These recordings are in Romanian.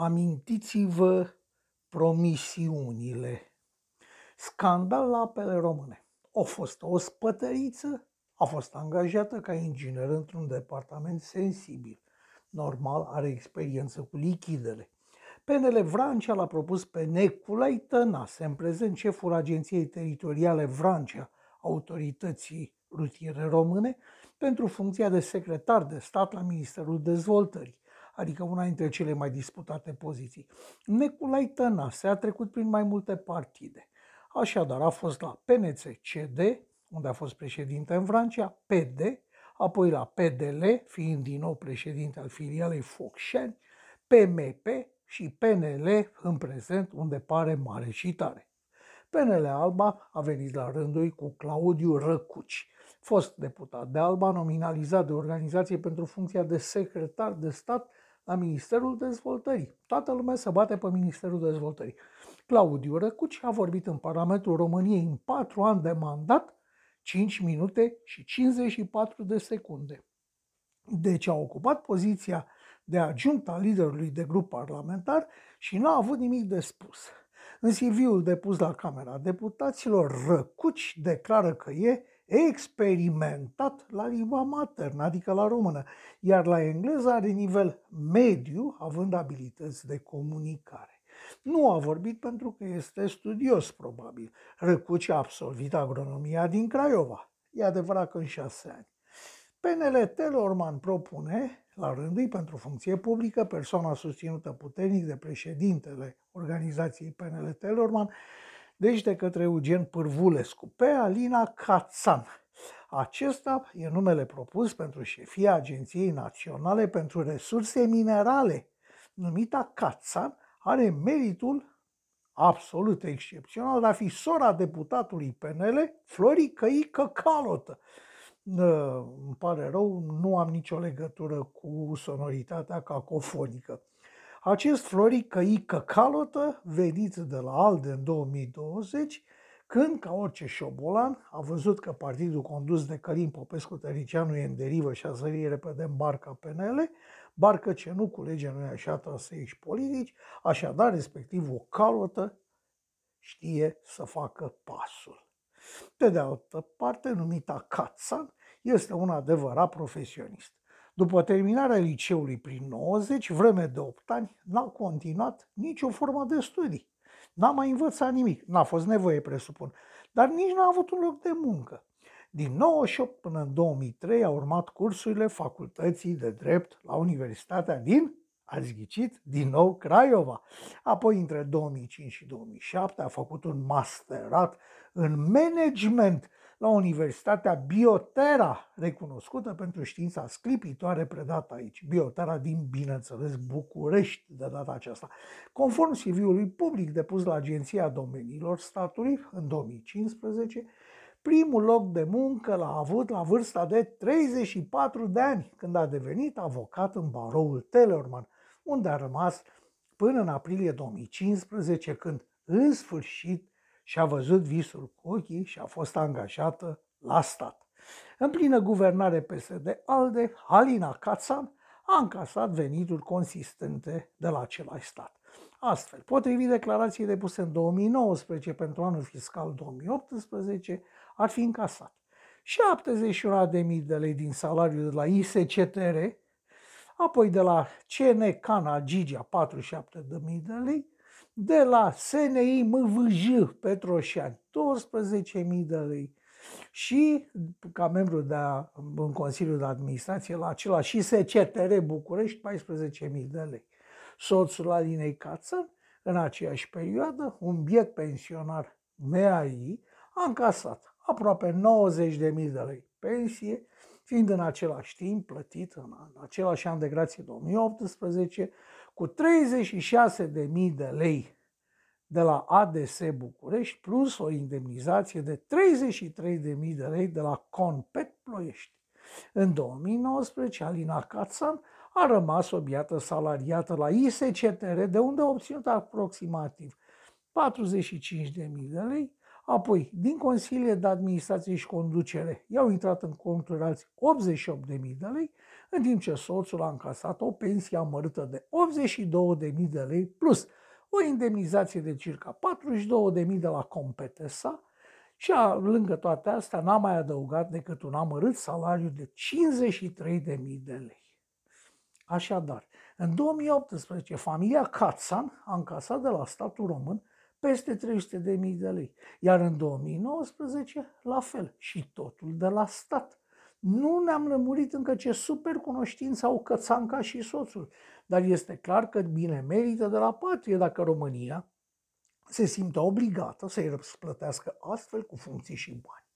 Amintiți-vă promisiunile. Scandal la apele române. A fost o spătăriță, a fost angajată ca inginer într-un departament sensibil. Normal, are experiență cu lichidele. PNL Vrancea l-a propus pe Neculai Tănase, în prezent șeful Agenției Teritoriale Vrancea, autorității rutiere române, pentru funcția de secretar de stat la Ministerul Dezvoltării adică una dintre cele mai disputate poziții. Neculai Tănase a trecut prin mai multe partide. Așadar, a fost la PNC-CD, unde a fost președinte în Francia, PD, apoi la PDL, fiind din nou președinte al filialei Focșani, PMP și PNL în prezent, unde pare mare și tare. PNL Alba a venit la rândul cu Claudiu Răcuci, fost deputat de Alba, nominalizat de organizație pentru funcția de secretar de stat la Ministerul Dezvoltării. Toată lumea se bate pe Ministerul Dezvoltării. Claudiu Răcuci a vorbit în Parlamentul României în 4 ani de mandat, 5 minute și 54 de secunde. Deci a ocupat poziția de adjunct al liderului de grup parlamentar și n-a avut nimic de spus. În CV-ul depus la Camera Deputaților, Răcuci declară că e experimentat la limba maternă, adică la română, iar la engleză are nivel mediu, având abilități de comunicare. Nu a vorbit pentru că este studios, probabil. Răcuci a absolvit agronomia din Craiova. E adevărat că în șase ani. PNL Telorman propune, la rândul pentru funcție publică, persoana susținută puternic de președintele organizației PNL Telorman, deci de către Eugen Pârvulescu, pe Alina Cațan. Acesta e numele propus pentru șefia Agenției Naționale pentru Resurse Minerale. Numita Cațan are meritul absolut excepțional de a fi sora deputatului PNL, Flori Căică Calotă. Îmi pare rău, nu am nicio legătură cu sonoritatea cacofonică. Acest Flori Căică Calotă, venit de la ALDE în 2020, când, ca orice șobolan, a văzut că partidul condus de Călim Popescu Tăricianu e în derivă și a zărit repede în barca PNL, barcă ce nu culege noi așa traseiși politici, așadar, respectiv o calotă, știe să facă pasul. Pe de altă parte, numita Katsan, este un adevărat profesionist. După terminarea liceului prin 90, vreme de 8 ani, n-a continuat nicio formă de studii. N-a mai învățat nimic, n-a fost nevoie, presupun, dar nici n-a avut un loc de muncă. Din 98 până în 2003 a urmat cursurile facultății de drept la Universitatea din, ați ghicit, din nou Craiova. Apoi, între 2005 și 2007, a făcut un masterat în management la Universitatea Biotera, recunoscută pentru știința sclipitoare predată aici. Biotera din, bineînțeles, București de data aceasta. Conform CV-ului public depus la Agenția Domeniilor Statului în 2015, primul loc de muncă l-a avut la vârsta de 34 de ani, când a devenit avocat în baroul Tellerman, unde a rămas până în aprilie 2015, când, în sfârșit, și-a văzut visul cu ochii și a fost angajată la stat. În plină guvernare PSD-ALDE, Halina Kațan a încasat venituri consistente de la același stat. Astfel, potrivit declarației depuse în 2019 pentru anul fiscal 2018, ar fi încasat 71.000 de lei din salariul de la ISCTR, apoi de la CN Cana Gigea 47.000 de lei, de la SNI MVJ Petroșani 12.000 de lei și ca membru de a, în Consiliul de Administrație la acela și SCTR București 14.000 de lei. Soțul Alinei Cață, în aceeași perioadă, un biet pensionar MAI, a încasat aproape 90.000 de lei pensie, fiind în același timp plătit în, în același an de grație 2018 cu 36.000 de lei de la ADS București plus o indemnizație de 33.000 de lei de la Conpet Ploiești. În 2019, Alina Cațan a rămas o biată salariată la ISCTR, de unde a obținut aproximativ 45.000 de lei, Apoi, din consiliile de administrație și conducere, i-au intrat în conturi alți 88.000 de lei, în timp ce soțul a încasat o pensie amărâtă de 82.000 de lei plus o indemnizație de circa 42.000 de la Competesa și a, lângă toate astea n-a mai adăugat decât un amărât salariu de 53.000 de lei. Așadar, în 2018, familia Cațan a încasat de la statul român peste 300 de mii de lei. Iar în 2019, la fel, și totul de la stat. Nu ne-am lămurit încă ce super cunoștință au Cățanca și soțul, dar este clar că bine merită de la patrie dacă România se simte obligată să-i răsplătească astfel cu funcții și bani.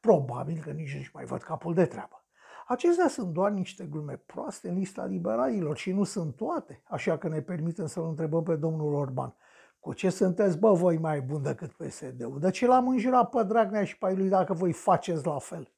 Probabil că nici nu-și mai văd capul de treabă. Acestea sunt doar niște glume proaste în lista liberalilor și nu sunt toate, așa că ne permitem să-l întrebăm pe domnul Orban. Cu ce sunteți, bă, voi mai bun decât PSD-ul? De ce l-am înjurat pe Dragnea și pe lui dacă voi faceți la fel?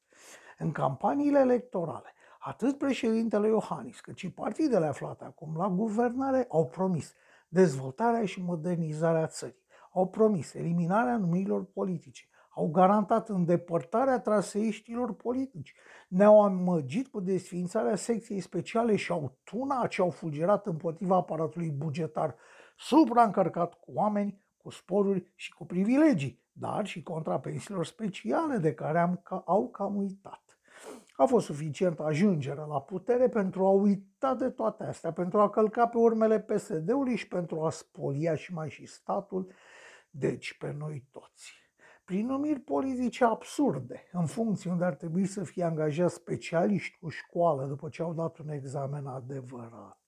În campaniile electorale, atât președintele Iohannis cât și partidele aflate acum la guvernare au promis dezvoltarea și modernizarea țării. Au promis eliminarea numirilor politice, au garantat îndepărtarea traseiștilor politici, ne-au amăgit cu desfințarea secției speciale și au tunat și au fulgerat împotriva aparatului bugetar supraîncărcat cu oameni, cu sporuri și cu privilegii, dar și contra pensiilor speciale de care am, au cam uitat. A fost suficient ajungerea la putere pentru a uita de toate astea, pentru a călca pe urmele PSD-ului și pentru a spolia și mai și statul, deci pe noi toți. Prin numiri politice absurde, în funcție unde ar trebui să fie angajați specialiști cu școală după ce au dat un examen adevărat.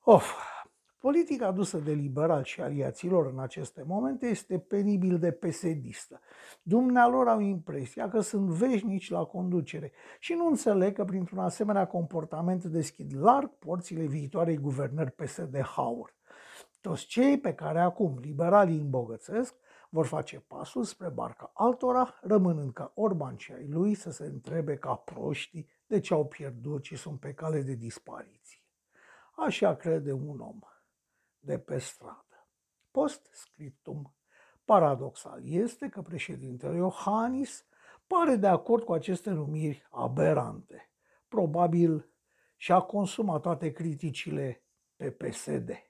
Of, Politica adusă de liberal și aliaților în aceste momente este penibil de pesedistă. Dumnealor au impresia că sunt veșnici la conducere și nu înțeleg că printr-un asemenea comportament deschid larg porțile viitoarei guvernări PSD Howard. Toți cei pe care acum liberalii îmbogățesc vor face pasul spre barca altora, rămânând ca Orban și ai lui să se întrebe ca proștii de ce au pierdut și sunt pe cale de dispariție. Așa crede un om de pe stradă. Post scriptum. Paradoxal este că președintele Iohannis pare de acord cu aceste numiri aberante. Probabil și-a consumat toate criticile pe PSD.